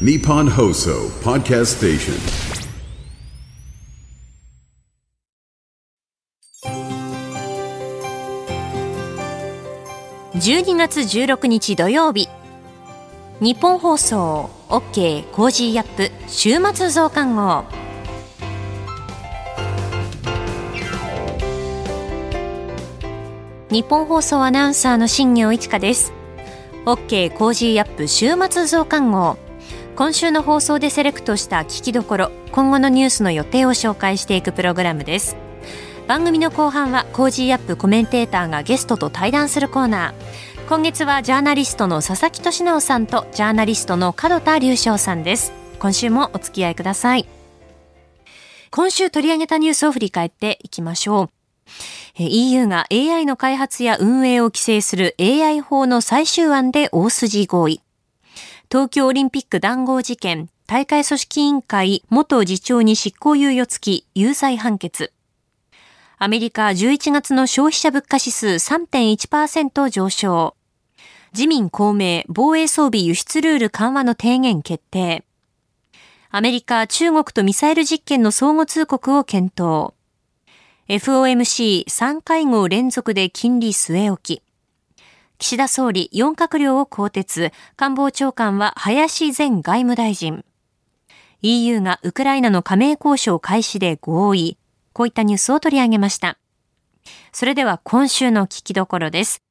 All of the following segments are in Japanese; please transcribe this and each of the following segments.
Nippon Hoso Podcast Station. 12月16日土曜日日本放送 OK コージーアップ週末増刊号日本放送アナウンサーの新業一華です OK コージーアップ週末増刊号今週の放送でセレクトした聞きどころ今後のニュースの予定を紹介していくプログラムです。番組の後半は Cozy up コメンテーターがゲストと対談するコーナー。今月はジャーナリストの佐々木俊尚さんとジャーナリストの門田隆将さんです。今週もお付き合いください。今週取り上げたニュースを振り返っていきましょう。EU が AI の開発や運営を規制する AI 法の最終案で大筋合意。東京オリンピック談合事件大会組織委員会元次長に執行猶予付き有罪判決アメリカ11月の消費者物価指数3.1%上昇。自民公明防衛装備輸出ルール緩和の提言決定。アメリカ、中国とミサイル実験の相互通告を検討。FOMC3 会合連続で金利据え置き。岸田総理4閣僚を更迭。官房長官は林前外務大臣。EU がウクライナの加盟交渉開始で合意。こういったニュースを取り上げました。それでは今週の聞きどころです。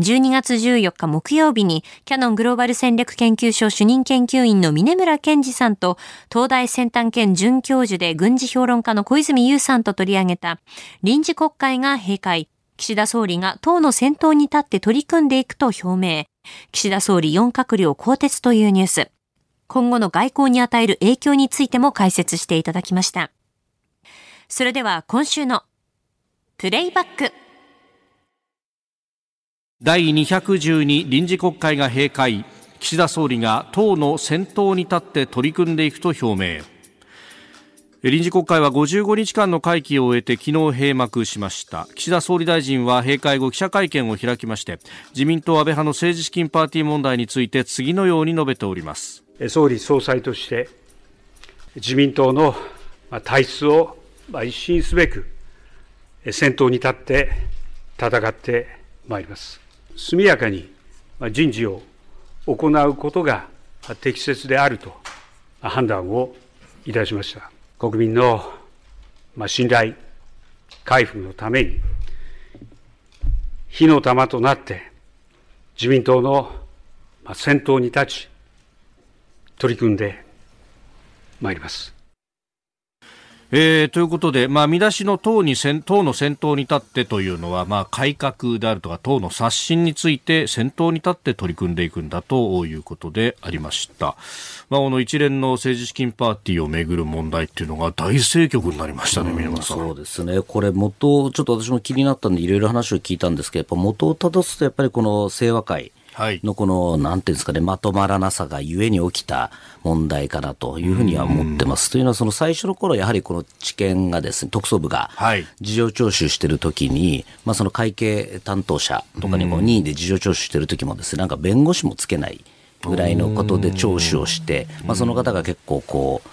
12月14日木曜日にキャノングローバル戦略研究所主任研究員の峰村健二さんと東大先端兼准教授で軍事評論家の小泉優さんと取り上げた臨時国会が閉会。岸田総理が党の先頭に立って取り組んでいくと表明。岸田総理4閣僚更迭というニュース。今後の外交に与える影響についても解説していただきました。それでは今週のプレイバック第212臨時国会が閉会岸田総理が党の先頭に立って取り組んでいくと表明臨時国会は55日間の会期を終えて昨日閉幕しました岸田総理大臣は閉会後記者会見を開きまして自民党安倍派の政治資金パーティー問題について次のように述べております総理総裁として自民党の体質を一新すべく、先頭に立って戦ってまいります。速やかに人事を行うことが適切であると判断をいたしました。国民の信頼回復のために、火の玉となって自民党の先頭に立ち、取り組んでまいります。えー、ということで、まあ、見出しの党に党の先頭に立ってというのは、まあ、改革であるとか党の刷新について先頭に立って取り組んでいくんだということでありました。まあ、この一連の政治資金パーティーをめぐる問題っていうのが大政局になりましたね、宮本さん。そうですね。これ元、ちょっと私も気になったんでいろいろ話を聞いたんですけど、やっぱ元をたどすとやっぱりこの清和会、のこの、なんていうんですかね、まとまらなさがゆえに起きた問題かなというふうには思ってます。というのは、その最初の頃、やはりこの知見がですね、特捜部が事情聴取してるときに、まあその会計担当者とかにも任意で事情聴取してるときもですね、なんか弁護士もつけないぐらいのことで聴取をして、まあその方が結構こう、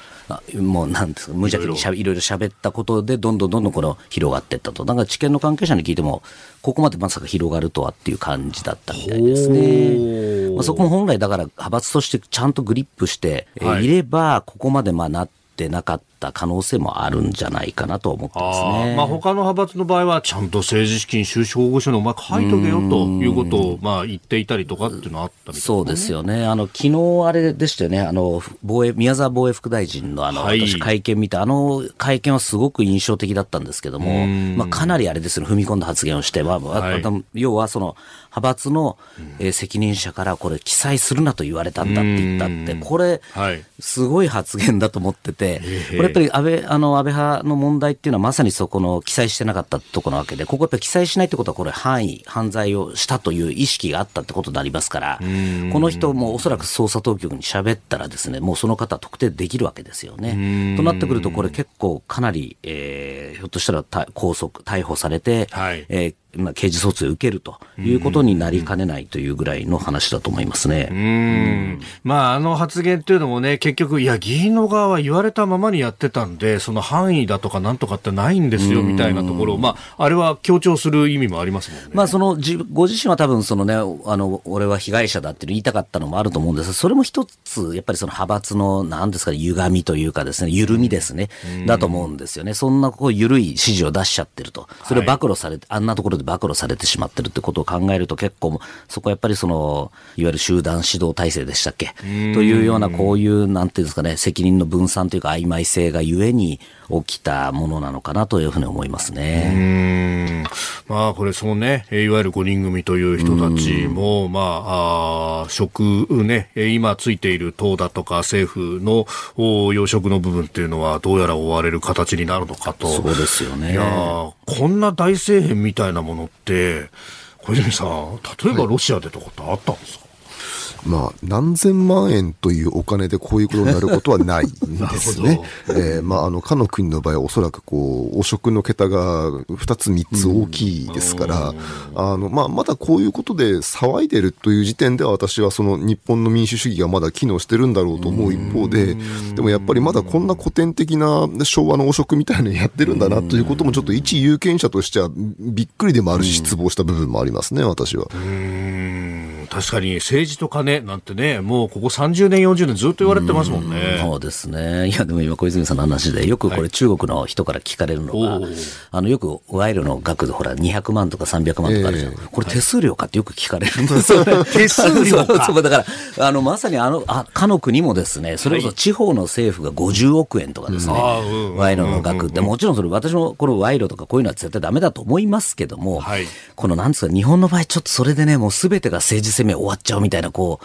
もうなんですか、無邪気にしゃいろいろ喋ったことで、どんどんどんどんこの広がっていったと。なんか知見の関係者に聞いても、ここまでまさか広がるとはっていう感じだったみたいですね。まあ、そこも本来だから派閥としてちゃんとグリップして、はい、いれば、ここまでまあなってなかった。った可能性もあるんじゃないかなと思ってますね。まあ他の派閥の場合はちゃんと政治資金収支報告書にお前書いとけよということをまあ言っていたりとかっていうのはあったみたい、ね、そうですよね。あの昨日あれでしたよね。あの防衛宮沢防衛副大臣のあの、はい、私会見見たあの会見はすごく印象的だったんですけども、まあかなりあれですね。踏み込んだ発言をして、まあ、はい、要はその派閥の、えー、責任者からこれ記載するなと言われたんだって言ったって、これ、すごい発言だと思ってて、これぱり安倍、あの、安倍派の問題っていうのはまさにそこの記載してなかったところなわけで、ここやっぱり記載しないってことはこれ範囲、犯罪をしたという意識があったってことになりますから、この人もおそらく捜査当局に喋ったらですね、もうその方特定できるわけですよね。となってくるとこれ結構かなり、えー、ひょっとしたら拘束、逮捕されて、はい、えーまあ、刑事訴追を受けるということになりかねないというぐらいの話だと思いますね。うん。まあ、あの発言っていうのもね、結局、いや、議員の側は言われたままにやってたんで、その範囲だとかなんとかってないんですよ、みたいなところを、まあ、あれは強調する意味もありますもんね。まあ、その、ご自身は多分、そのね、あの、俺は被害者だって言いたかったのもあると思うんですが、それも一つ、やっぱりその派閥の、なんですかね、歪みというかですね、緩みですね、だと思うんですよね。そんな、こう、緩い指示を出しちゃってると。それを暴露されて、はい、あんなところで暴露されてしまってるってことを考えると結構、そこはやっぱりその、いわゆる集団指導体制でしたっけ？というような、こういう、なんていうんですかね、責任の分散というか曖昧性がゆえに起きたものなのかなというふうに思いますね。まあ、これ、そのね、いわゆる5人組という人たちも、まあ、あ職ね、今ついている党だとか政府の要職の部分っていうのは、どうやら追われる形になるのかと。そうですよね。いやこんな大政変みたいなものって、小泉さん、例えばロシアでとかってあったんですか、まあ、何千万円というお金でこういうことになることはないんですね。えー、まあ、あの、かの国の場合はおそらくこう、汚職の桁が2つ3つ大きいですから、あの、まあ、まだこういうことで騒いでるという時点では私はその日本の民主主義がまだ機能してるんだろうと思う一方で、でもやっぱりまだこんな古典的な昭和の汚職みたいなのやってるんだなということもちょっと一有権者としてはびっくりでもあるし失望した部分もありますね、私は。確かに政治と金なんてね、もうここ30年、40年ずっと言われてますもんね。そうですね。いや、でも今小泉さんの話で、よくこれ中国の人から聞かれるのが、はい、あの、よく賄賂の額でほら、200万とか300万とかあるじゃん。えー、これ手数料かってよく聞かれるんですよ、ね。手数料か そうだから、あの、まさにあの、あ、かの国もですね、それこそ地方の政府が50億円とかですね、はい、賄賂の額って、もちろんそれ私もこの賄賂とかこういうのは絶対ダメだと思いますけども、はい、このなんですか、日本の場合ちょっとそれでね、もうすべてが政治攻め終わっちゃうみたいな、こ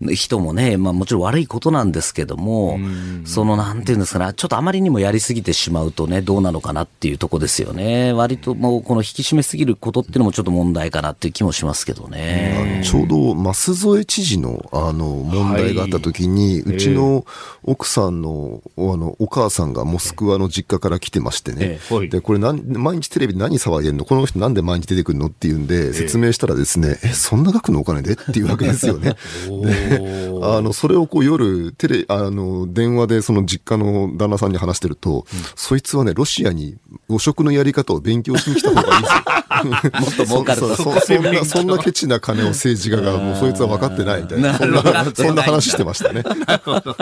人もね、まあもちろん悪いことなんですけども、そのなんていうんですかね、ちょっとあまりにもやりすぎてしまうとね、どうなのかなっていうとこですよね。割ともうこの引き締めすぎることっていうのもちょっと問題かなっていう気もしますけどね。ちょうど舛添知事のあの問題があった時に、はい、うちの奥さんのあのお母さんがモスクワの実家から来てましてね、でこれ毎日テレビで何騒いでんの？この人なんで毎日出てくるの？っていうんで説明したらですね、えそんな額のお金で？っていうわけですよね。あの、それをこう夜、テレ、あの、電話でその実家の旦那さんに話してると、うん、そいつはね、ロシアに汚職のやり方を勉強しに来た方がいいですよ。もっと儲かると。そそんな、そんなケチな金を政治家が、もうそいつは分かってないみたいな。そんな、そんな話してましたね。なるほど。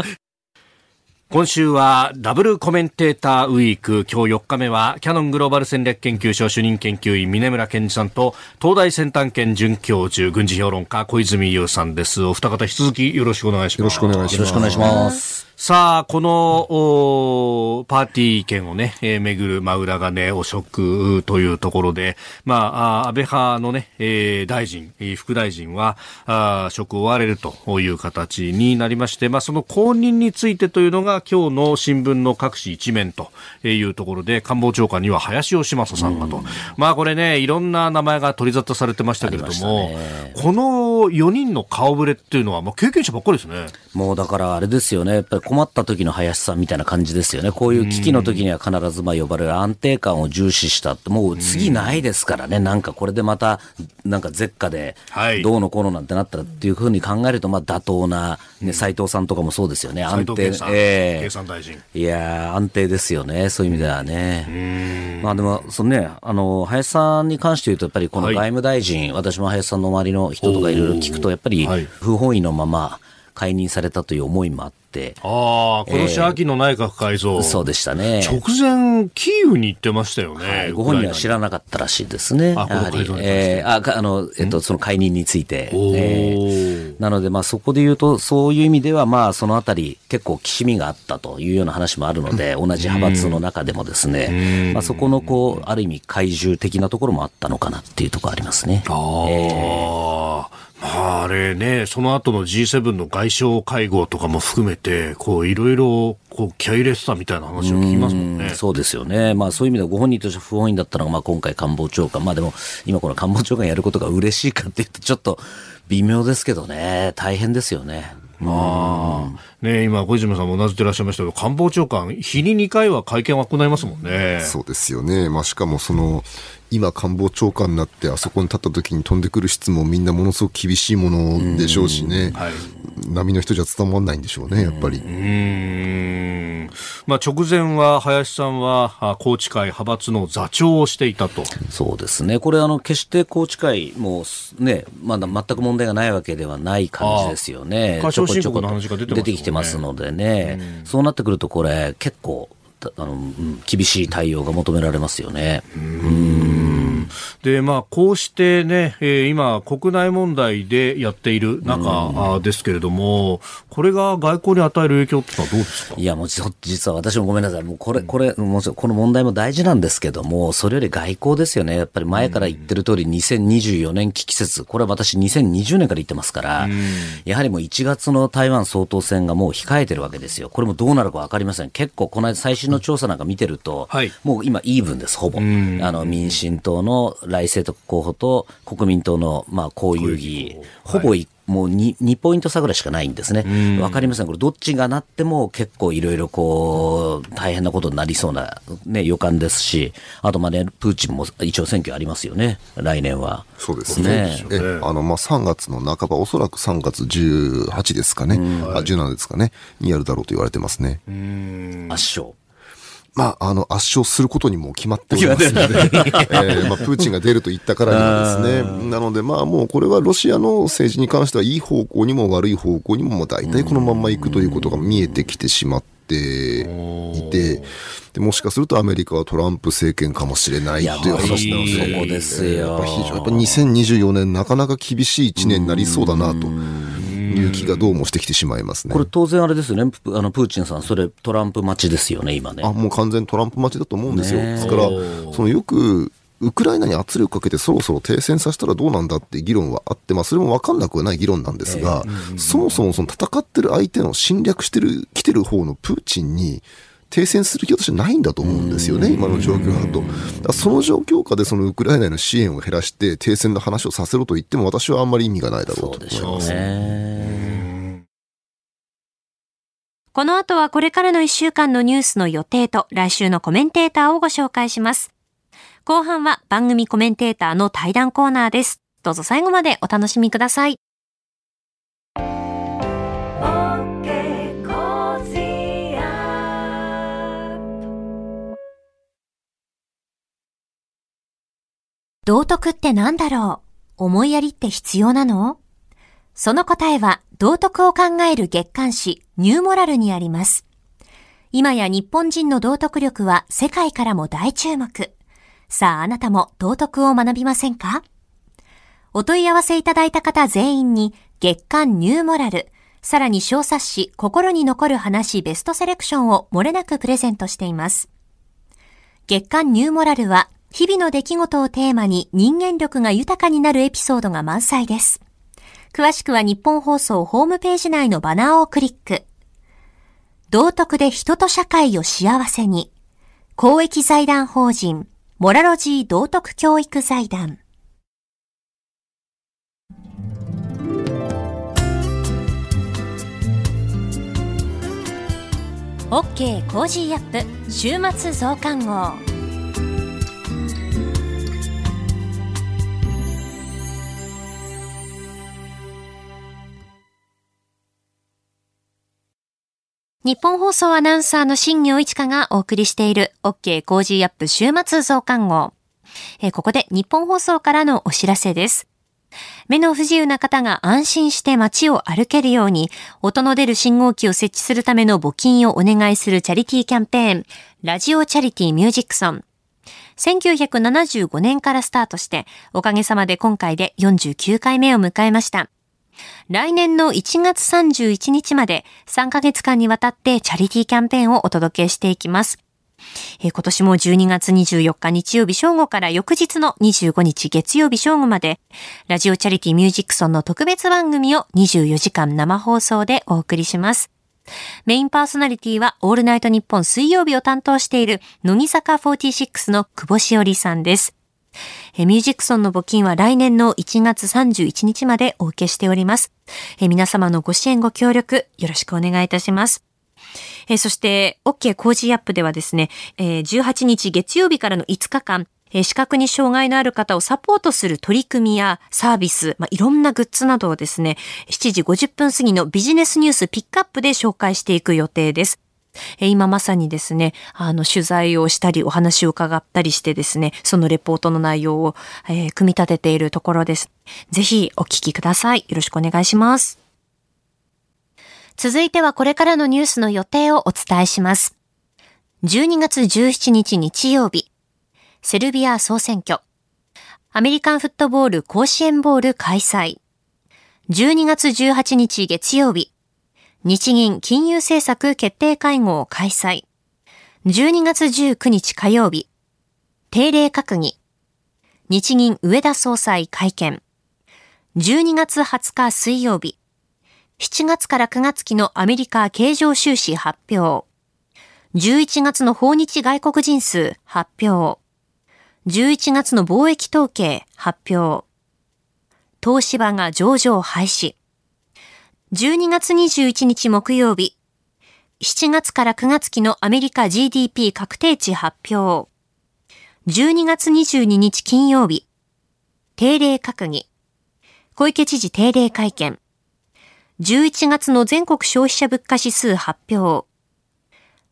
今週はダブルコメンテーターウィーク。今日4日目はキャノングローバル戦略研究所主任研究員峰村健二さんと東大先端研准教授軍事評論家小泉優さんです。お二方引き続きよろしくお願いします。よろしくお願いします。さあ、このパーティー券をね、えー、めぐる、まあ、裏金汚職というところで、まあ、安倍派のね、えー、大臣、副大臣は、あ職を追われるという形になりまして、まあ、その後任についてというのが、今日の新聞の各紙一面というところで、官房長官には林芳正さんがと。まあ、これね、いろんな名前が取り沙汰されてましたけれども、この4人の顔ぶれっていうのは、まあ、経験者ばっかりですね。もうだからあれですよね、やっぱり困った時の林さんみたいな感じですよね。こういう危機の時には必ずまあ呼ばれる安定感を重視したって、もう次ないですからね。なんかこれでまた、なんか絶下で、どうのこうのなんてなったらっていうふうに考えると、まあ妥当な、ね、斉藤さんとかもそうですよね。安定。えー、経産大臣。いや安定ですよね。そういう意味ではね。まあでも、そのね、あの、林さんに関して言うと、やっぱりこの外務大臣、はい、私も林さんの周りの人とかいろいろ聞くと、やっぱり不本意のまま解任されたという思いもあって、、ああ、今年秋の内閣改造、えー、そうでしたね。直前、キーウに行ってましたよね。はい、ご本人は知らなかったらしいですね。あ、やはり。えー、あ、あの、えっと、その解任について。えー、なので、まあ、そこで言うと、そういう意味では、まあ、そのあたり、結構、きしみがあったというような話もあるので、同じ派閥の中でもですね、まあ、そこの、こう、ある意味、怪獣的なところもあったのかなっていうところありますね。ああ。えーあれね、その後の G7 の外相会合とかも含めて、こう、いろいろ、こう、気合い入れてたみたいな話を聞きますもんね。そうですよね。まあ、そういう意味ではご本人として不本意だったのが、まあ、今回官房長官。まあ、でも、今この官房長官やることが嬉しいかっていうと、ちょっと微妙ですけどね、大変ですよね。まあ、ね、今、小泉さんもうなずってらっしゃいましたけど、官房長官、日に2回は会見を行いますもんね。そうですよね。まあ、しかもその、今官房長官になってあそこに立った時に飛んでくる質問みんなものすごく厳しいものでしょうしね、はい、波の人じゃ伝わらないんでしょうねやっぱり。うん。まあ、直前は林さんは宏池会派閥の座長をしていたと。そうですね。これあの決して宏池会もねまだ全く問題がないわけではない感じですよね。ちょこちょこ出てきてますのでね。そうなってくるとこれ結構あの、厳しい対応が求められますよね。うんで、まあ、こうしてね、えー、今、国内問題でやっている中ですけれども、これが外交に与える影響ってのはどうですか？いや、もう実は私もごめんなさい。もうこれ、これ、もうこの問題も大事なんですけども、それより外交ですよね。やっぱり前から言ってる通り、2024年危機説、これは私2020年から言ってますから、やはりもう1月の台湾総統選がもう控えてるわけですよ。これもどうなるか分かりません。結構、この間最新の調査なんか見てると、はい、もう今イーブンです、ほぼ。あの、民進党の来世徳候補と国民党の、まあ、こういう議、ほぼ一もう 2, 2ポイント差ぐらいしかないんですね。わかりません。これどっちがなっても結構いろいろこう、大変なことになりそうなね、予感ですし、あとまあね、プーチンも一応選挙ありますよね、来年は。そうですね。え、あの、まあ3月の半ば、おそらく3月18ですかね、あ17ですかね、にやるだろうと言われてますね。圧勝。まあ、あの、圧勝することにも決まっておりますので、えー、まあ、プーチンが出ると言ったからにはですね、なので、まあ、もうこれはロシアの政治に関しては、いい方向にも悪い方向にも、もう大体このまんまいくということが見えてきてしまっていて、でもしかするとアメリカはトランプ政権かもしれないという話なので、そうですよ。やっぱ非常やっぱ2024年なかなか厳しい1年になりそうだなと。いう気がどうもしてきてしまいますね。これ当然あれですよね。あの、プーチンさん、それトランプ待ちですよね、今ね。あ、もう完全トランプ待ちだと思うんですよ。ですから、そのよく、ウクライナに圧力かけてそろそろ停戦させたらどうなんだって議論はあって、まあ、それも分かんなくはない議論なんですが、そもそもその戦ってる相手の侵略してる、来てる方のプーチンに、停戦する気は私ないんだと思うんですよね、今の状況だと。その状況下でそのウクライナへの支援を減らして停戦の話をさせろと言っても私はあんまり意味がないだろうと思います。ね、この後はこれからの1週間のニュースの予定と来週のコメンテーターをご紹介します。後半は番組コメンテーターの対談コーナーです。どうぞ最後までお楽しみください。道徳って何だろう？思いやりって必要なの？その答えは道徳を考える月刊誌ニューモラルにあります。今や日本人の道徳力は世界からも大注目。さああなたも道徳を学びませんか？お問い合わせいただいた方全員に月刊ニューモラル、さらに小冊子心に残る話ベストセレクションを漏れなくプレゼントしています。月刊ニューモラルは日々の出来事をテーマに人間力が豊かになるエピソードが満載です。詳しくは日本放送ホームページ内のバナーをクリック。道徳で人と社会を幸せに。公益財団法人、モラロジー道徳教育財団。OK Cozy up 週末増刊号。ニッポン放送アナウンサーの新行市佳がお送りしている OK Cozy up 週末増刊号。ここでニッポン放送からのお知らせです。目の不自由な方が安心して街を歩けるように、音の出る信号機を設置するための募金をお願いするチャリティーキャンペーン、ラジオチャリティーミュージックソン。1975年からスタートして、おかげさまで今回で49回目を迎えました。来年の1月31日まで3ヶ月間にわたってチャリティーキャンペーンをお届けしていきます。今年も12月24日日曜日正午から翌日の25日月曜日正午まで、ラジオチャリティミュージックソンの特別番組を24時間生放送でお送りします。メインパーソナリティはオールナイトニッポン水曜日を担当している乃木坂46の久保しおりさんです。えミュージックソンの募金は来年の1月31日までお受けしております。え皆様のご支援ご協力よろしくお願いいたします。えそして、OK 工事アップではですね、え18日月曜日からの5日間、視覚に障害のある方をサポートする取り組みやサービス、まあ、いろんなグッズなどをですね、7時50分過ぎのビジネスニュースピックアップで紹介していく予定です。今まさにですね、あの、取材をしたり、お話を伺ったりしてですね、そのレポートの内容を、えー、組み立てているところです。ぜひお聞きください。よろしくお願いします。続いてはこれからのニュースの予定をお伝えします。12月17日日曜日、セルビア総選挙、アメリカンフットボール甲子園ボール開催、12月18日月曜日、日銀金融政策決定会合開催。12月19日火曜日。定例閣議。日銀上田総裁会見。12月20日水曜日。7月から9月期のアメリカ経常収支発表。11月の訪日外国人数発表。11月の貿易統計発表。東芝が上場廃止。12月21日木曜日、7月から9月期のアメリカ GDP 確定値発表。12月22日金曜日、定例閣議。小池知事定例会見。11月の全国消費者物価指数発表。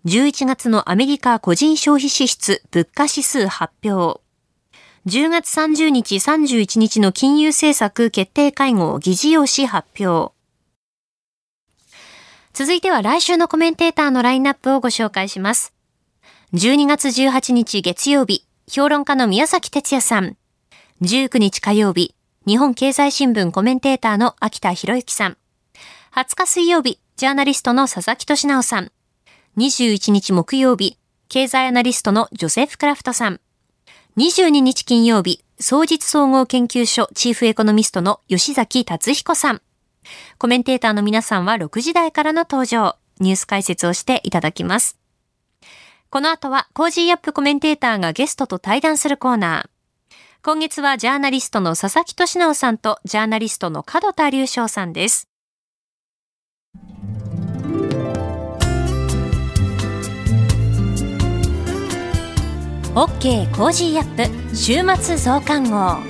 11月のアメリカ個人消費支出物価指数発表。10月30日31日の金融政策決定会合議事要旨発表。続いては来週のコメンテーターのラインナップをご紹介します。12月18日月曜日、評論家の宮崎哲也さん。19日火曜日、日本経済新聞コメンテーターの秋田博之さん。20日水曜日、ジャーナリストの佐々木俊直さん。21日木曜日、経済アナリストのジョセフ・クラフトさん。22日金曜日、総実総合研究所チーフエコノミストの吉崎達彦さん。コメンテーターの皆さんは6時台からの登場、ニュース解説をしていただきます。この後は Cozy up コメンテーターがゲストと対談するコーナー。今月はジャーナリストの佐々木俊尚さんとジャーナリストの門田隆将さんです。OK Cozy up 週末増刊号。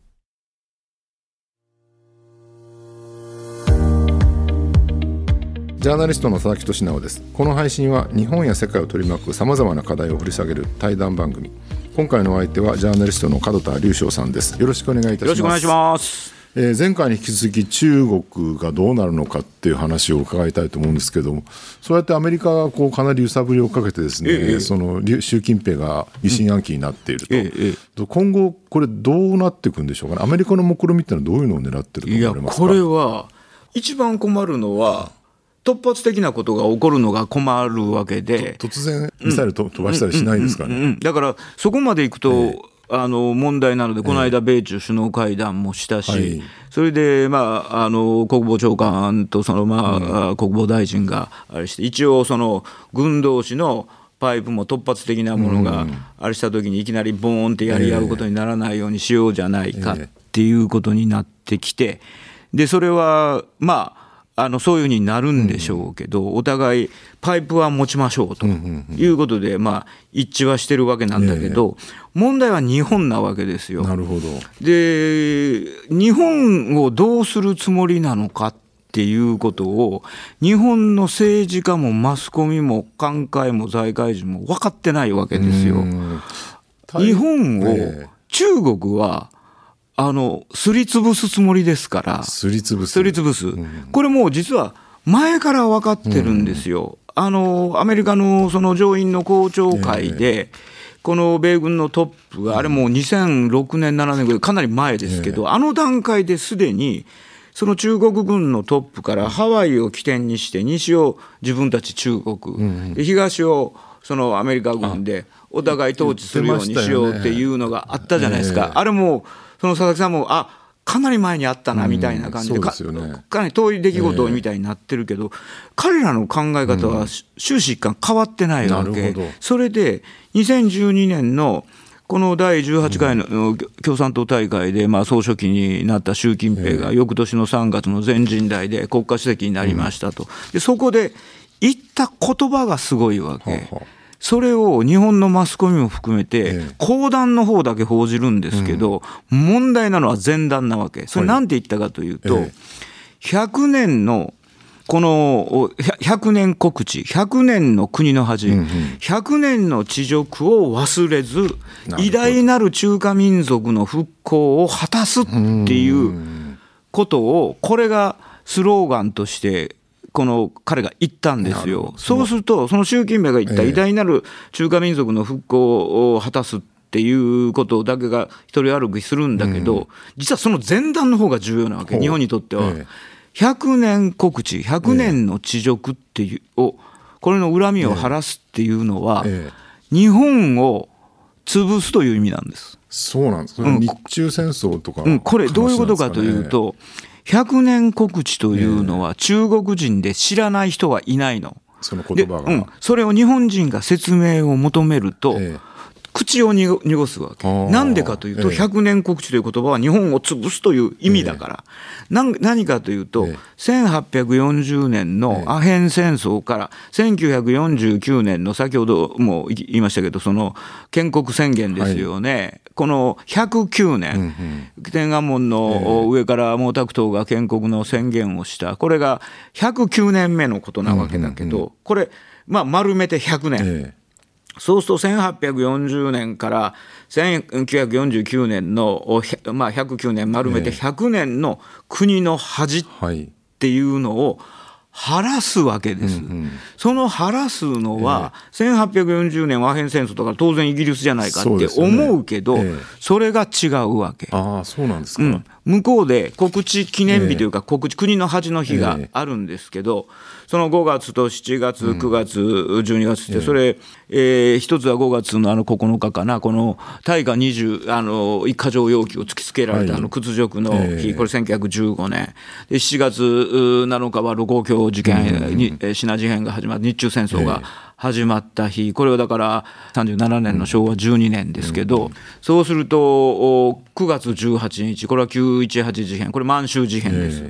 ジャーナリストの佐々木俊直です。この配信は日本や世界を取り巻くさまざまな課題を掘り下げる対談番組。今回のお相手はジャーナリストの門田隆翔さんです。よろしくお願いいたします。よろしくお願いします。えー、前回に引き続き中国がどうなるのかっていう話を伺いたいと思うんですけどもそうやってアメリカがこうかなり揺さぶりをかけてですね、ええ、その習近平が疑心暗鬼になっていると、え、今後これどうなっていくんでしょうかね。アメリカの目論みってのはどういうのを狙ってると思われますか？いやこれは一番困るのは突発的なことが起こるのが困るわけで。突然ミサイルと、飛ばしたりしないですかね、だからそこまでいくと、えー、あの問題なので、この間、米中首脳会談もしたし、えーそれで、まあ、あの国防長官とその、まあ、うん、国防大臣があれして、一応、その軍同士のパイプも突発的なものがあれしたときに、いきなりボーンってやり合うことにならないようにしようじゃないかっていうことになってきて、でそれは、まあ、あのそういうふうになるんでしょうけど、お互いパイプは持ちましょうということで、まあ、一致はしてるわけなんだけど、問題は日本なわけですよ。なるほど。で日本をどうするつもりなのかっていうことを日本の政治家もマスコミも官会も財界人も分かってないわけですよ。日本を中国はあのすりつぶすつもりですから。すりつぶす。すりつぶす、これもう実は前から分かってるんですよ。あのアメリカのその上院の公聴会で、この米軍のトップが、あれもう2006年、7年ぐらい、かなり前ですけど、あの段階ですでに、その中国軍のトップからハワイを起点にして、西を自分たち中国、東をそのアメリカ軍で、お互い統治するようにしようっていうのがあったじゃないですか。あれもその佐々木さんもあかなり前にあったなみたいな感じで,、かなり遠い出来事みたいになってるけど、彼らの考え方は終始一貫変わってないわけ、それで2012年のこの第18回の共産党大会で、まあ、総書記になった習近平が、翌年の3月の全人代で国家主席になりましたと、でそこで言った言葉がすごいわけ。それを日本のマスコミも含めて、講談の方だけ報じるんですけど、問題なのは前段なわけ。それなんて言ったかというと、100年のこの100年告知、100年の国の恥、100年の恥辱を忘れず、偉大なる中華民族の復興を果たすっていうことを、これがスローガンとしてこの彼が言ったんですよ。そうすると、その習近平が言った偉大なる中華民族の復興を果たすっていうことだけが一人歩きするんだけど、実はその前段の方が重要なわけ、日本にとっては。100年告知、100年の恥辱っていう、をこれの恨みを晴らすっていうのは、日本を潰すという意味なんです。そうなんです、日中戦争とか、うん、これ、どういうことかというと、100年告知というのは、中国人で知らない人はいないの。その言葉が、うん、それを日本人が説明を求めると、ええ口を濁すわけ。なんでかというと、100年告知という言葉は日本を潰すという意味だから。何かというと、1840年のアヘン戦争から1949年の先ほども言いましたけど、その建国宣言ですよね。この109年、天安門の上から毛沢東が建国の宣言をした。これが109年目のことなわけだけど、これ、まあ丸めて100年。そうすると1840年から1949年の、まあ、109年丸めて100年の国の恥っていうのを晴らすわけです。うんうん、その晴らすのは、えー、1840年和平戦争とか当然イギリスじゃないかって思うけど、そ、ねえ。ー、それが違うわけ。ああ、そうなんですか、うん、向こうで国知記念日というか、国知、国の恥の日があるんですけど、その5月と7月、9月、12月って、それ、えー、一つは5月のあの9日かな、この大河20、あの、一過剰要求を突きつけられたあの屈辱の日、これ1915年。で、7月7日は盧溝橋事件、に品事変が始まって、日中戦争が始まった日、これはだから37年の昭和12年ですけど、そうすると9月18日、これは918事変、これ満州事変です。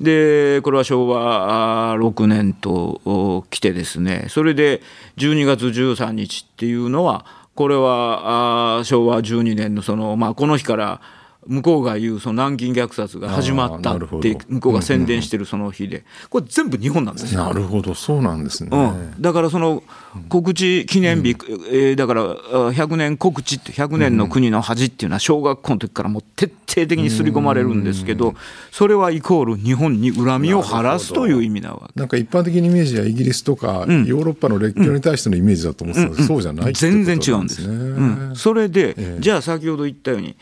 でこれは昭和6年と来てですね。それで12月13日っていうのはこれは昭和12年のその、まあ、この日から向こうが言うその南京虐殺が始まったって向こうが宣伝してるその日でこれ全部日本なんですよ。なるほどそうなんですね、うん、だからその告知記念日、うん、えー、だから100年告知って100年の国の恥っていうのは小学校の時からもう徹底的に刷り込まれるんですけどそれはイコール日本に恨みを晴らすという意味なわけ。なんか一般的にイメージはイギリスとかヨーロッパの列強に対してのイメージだと思ってたんですけど、そうじゃない全然違うんです、うん、それで、えー、じゃあ先ほど言ったように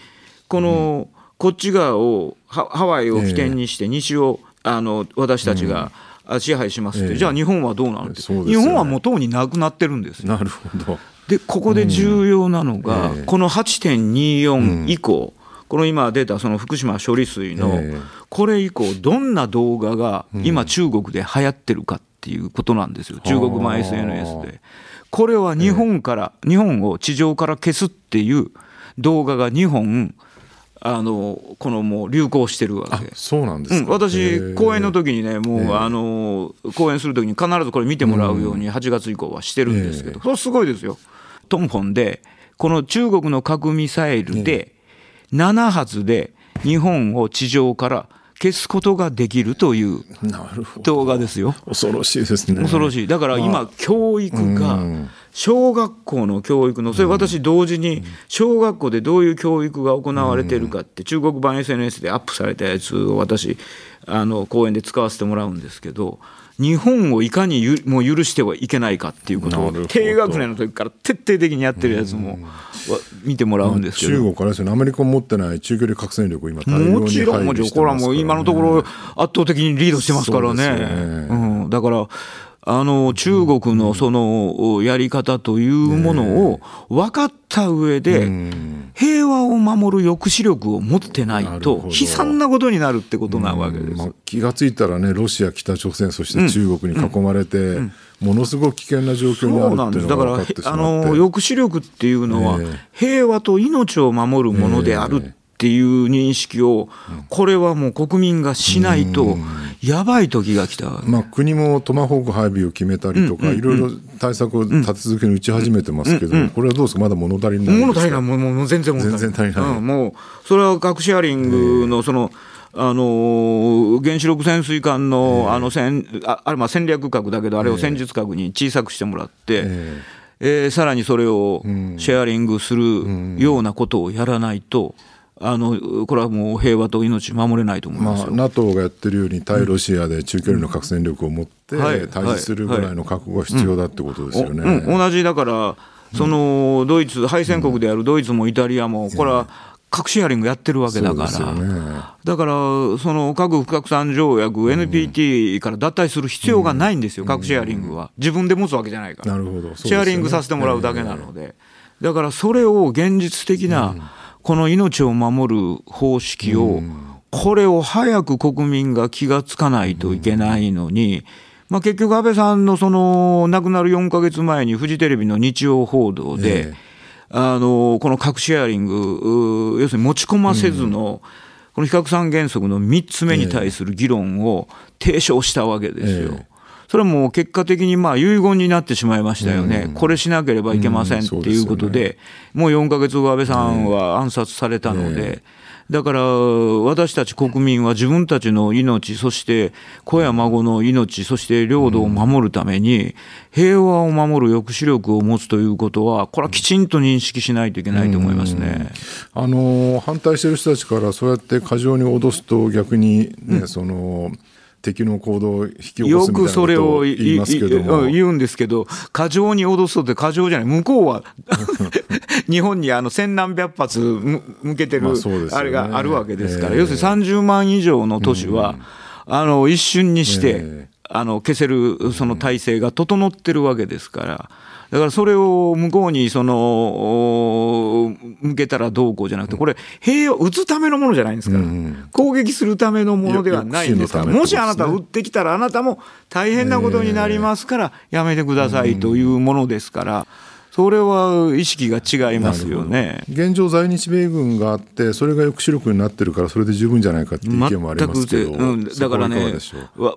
この、こっち側をハワイを起点にして西をあの私たちが、支配しますって、じゃあ日本はどうなるって、日本はもうとうになくなってるんですなるほど。でここで重要なのが、この8.24以降、この今出たその福島処理水の、これ以降、どんな動画が今、中国で流行ってるかっていうことなんですよ、中国版 SNS で。これは日本から、日本を地上から消すっていう動画が2本、あのこのもう流行してるわけ。そうなんです、うん、私講演の時にねもうあの講演する時に必ずこれ見てもらうように8月以降はしてるんですけど、それすごいですよ。トンフォンでこの中国の核ミサイルで7発で日本を地上から消すことができるという動画ですよ。恐ろしいですね。恐ろしい。だから今、教育が、小学校の教育の、それ私同時に、小学校でどういう教育が行われているかって、中国版 SNS でアップされたやつを私、あの、講演で使わせてもらうんですけど、日本をいかにゆもう許してはいけないかっていうことを低学年の時から徹底的にやってるやつも見てもらうんですけど、中国からですね。アメリカ持ってない中距離核戦力今大量にもちろんもちろんこれはもう今のところ圧倒的にリードしてますからね、ね、うん、だからあの中国のそのやり方というものを分かった上で、平和を守る抑止力を持ってないと、悲惨なことになるってことなわけです、まあ、気が付いたらね、ロシア、北朝鮮、そして中国に囲まれて、ものすごく危険な状況にあるっていうのが分かってしまって。だからあの抑止力っていうのは、平和と命を守るものであるっていう認識を、これはもう国民がしないと、やばい時が来た、まあ、国もトマホーク配備を決めたりとか、いろいろ対策を立て続けに打ち始めてますけど、これはどうですか、まだ物足りない物足りない、もう全然全然足りない、うん、もうそれは核シェアリングのその、あの原子力潜水艦のあの戦ああれまあ戦略核だけど、あれを戦術核に小さくしてもらって、ええ。ー、さらにそれをシェアリングするようなことをやらないと。あのこれはもう平和と命守れないと思いますまあ、NATO がやってるように対ロシアで中距離の核戦力を持って対峙するぐらいの覚悟が必要だってことですよね。同じだからそのドイツ敗戦国であるドイツもイタリアもこれは核シェアリングやってるわけだから、ね、だからその核不拡散条約、NPT から脱退する必要がないんですよ、核シェアリングは。自分で持つわけじゃないから、なるほど、シェアリングさせてもらうだけなので、だからそれを現実的な、この命を守る方式を、これを早く国民が気がつかないといけないのに、まあ、結局、安倍さんのその亡くなる4か月前にフジテレビの日曜報道で、えーあのこの核シェアリング、要するに持ち込ませずの、この非核三原則の3つ目に対する議論を提唱したわけですよ。それはもう結果的にまあ遺言になってしまいましたよね、これしなければいけませんっていうことで、もう4か月後、安倍さんは暗殺されたので。だから私たち国民は自分たちの命、そして子や孫の命、そして領土を守るために、平和を守る抑止力を持つということは、これはきちんと認識しないといけないと思いますね、あの反対している人たちから、そうやって過剰に脅すと、逆にね、うん、その敵の行動を引き起こすみたいなことを言いますけども。言うんですけど、過剰に脅すとって過剰じゃない、向こうは 日本にあの千何百発向けてる、あれがあるわけですから、要するに30万以上の都市は、あの一瞬にして、あの消せるその体制が整ってるわけですから。だからそれを向こうにその向けたらどうこうじゃなくて、これ、兵を撃つためのものじゃないんですから、攻撃するためのものではないんですから、もしあなた撃ってきたら、あなたも大変なことになりますから、やめてくださいというものですから。それは意識が違いますよね。現状、在日米軍があって、それが抑止力になってるから、それで十分じゃないかっていう意見もありますけど、うん、だからね、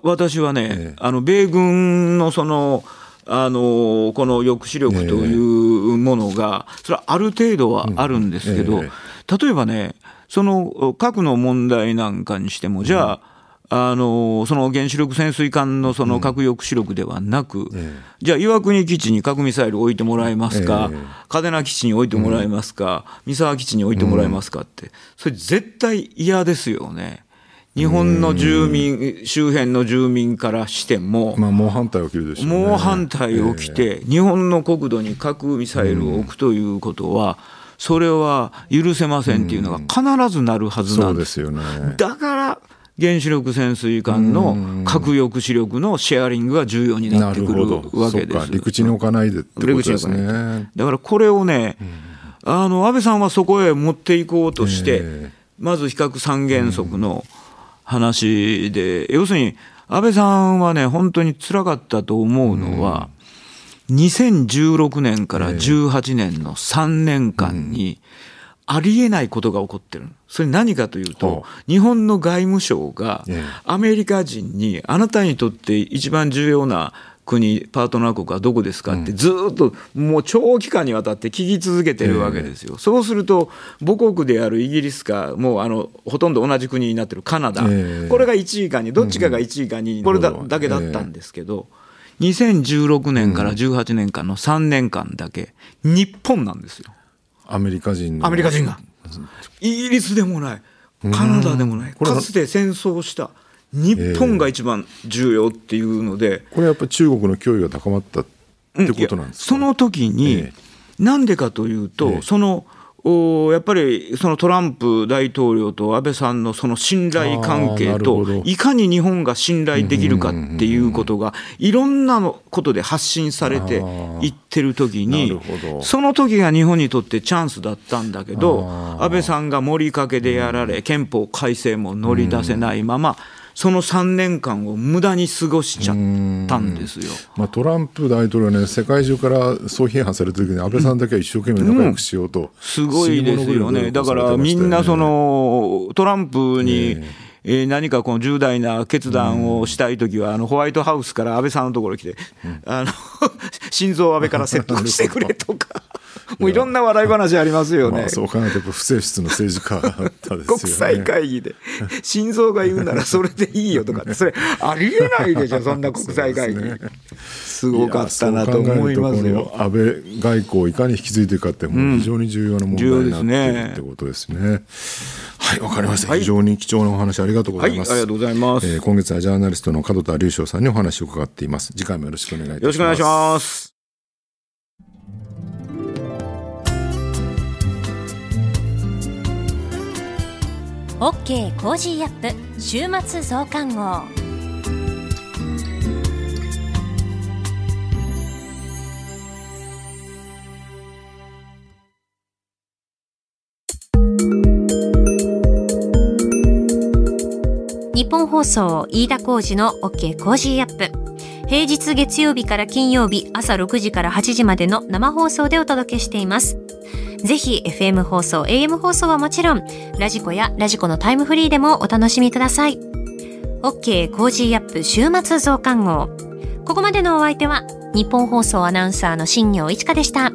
私はね、ええ、あの米軍のその、あのこの抑止力というものが、それはある程度はあるんですけど、例えばね、その核の問題なんかにしても、じゃあ、あのその原子力潜水艦のその核抑止力ではなく、じゃあ、岩国基地に核ミサイル置いてもらえますか、嘉手納基地に置いてもらえますか、三沢基地に置いてもらえますかって、それ絶対嫌ですよね。日本の住民、周辺の住民からしても、まあ、猛反対起きるでしょう、ね、猛反対起きて、日本の国土に核ミサイルを置くということは、それは許せませんっていうのが必ずなるはずなんです。よね、だから原子力潜水艦の核抑止力のシェアリングが重要になってくるわけです。陸地に置かないでってことですね。だからこれをね、あの安倍さんはそこへ持っていこうとして、まず非核三原則の、うん話で、要するに安倍さんはね、本当につらかったと思うのは、2016年から18年の3年間に、ありえないことが起こってる。それ何かというと、日本の外務省がアメリカ人にあなたにとって一番重要な国、パートナー国はどこですかってずっともう長期間にわたって聞き続けてるわけですよ。そうすると母国であるイギリスかもうあのほとんど同じ国になってるカナダ、これが1位かにどっちかが1位かにこれだだけだったんですけど。2016年から18年間の3年間だけ、日本なんですよ。アメリカ人アメリカ人が。イギリスでもない、カナダでもない、かつて戦争した日本が一番重要っていうので、これやっぱり中国の脅威が高まったってことなんですか、その時に、なんでかというと、そのおやっぱりそのトランプ大統領と安倍さんのその信頼関係と、いかに日本が信頼できるかっていうことが、いろんなことで発信されていってる時に、その時が日本にとってチャンスだったんだけど、安倍さんが盛りかけでやられ、憲法改正も乗り出せないまま、その3年間を無駄に過ごしちゃったんですよ、まあ、トランプ大統領ね、世界中からそう批判されてる時に、安倍さんだけは一生懸命仲良くしようと、うん、すごいですよね、だからみんなそのトランプに、え。ー、何かこの重大な決断をしたいときは、あのホワイトハウスから安倍さんのところに来て、あの 心臓安倍から説得してくれとか。もういろんな笑い話ありますよね。まあ、そう考えると不正室の政治家だったですよ、ね、国際会議で心臓が言うならそれでいいよとかってそれありえないでしょそんな国際会議。すごかったなと思いますよ。安倍外交をいかに引き継いでいくかってもう非常に重要な問題になっているってことですね。うん、はいわかりました、はい、非常に貴重なお話ありがとうございます。はい、ありがとうございます。えー、今月はジャーナリストの門田隆翔さんにお話を伺っています。次回もよろしくお願いいたします。よろしくお願いします。OK Cozy up 週末増刊号。ニッポン放送飯田浩司の OK Cozy up。平日月曜日から金曜日朝6時から8時までの生放送でお届けしています。ぜひ FM 放送、AM 放送はもちろん、ラジコやラジコのタイムフリーでもお楽しみください。OK Cozy up 週末増刊号。ここまでのお相手は、ニッポン放送アナウンサーの新行市佳でした。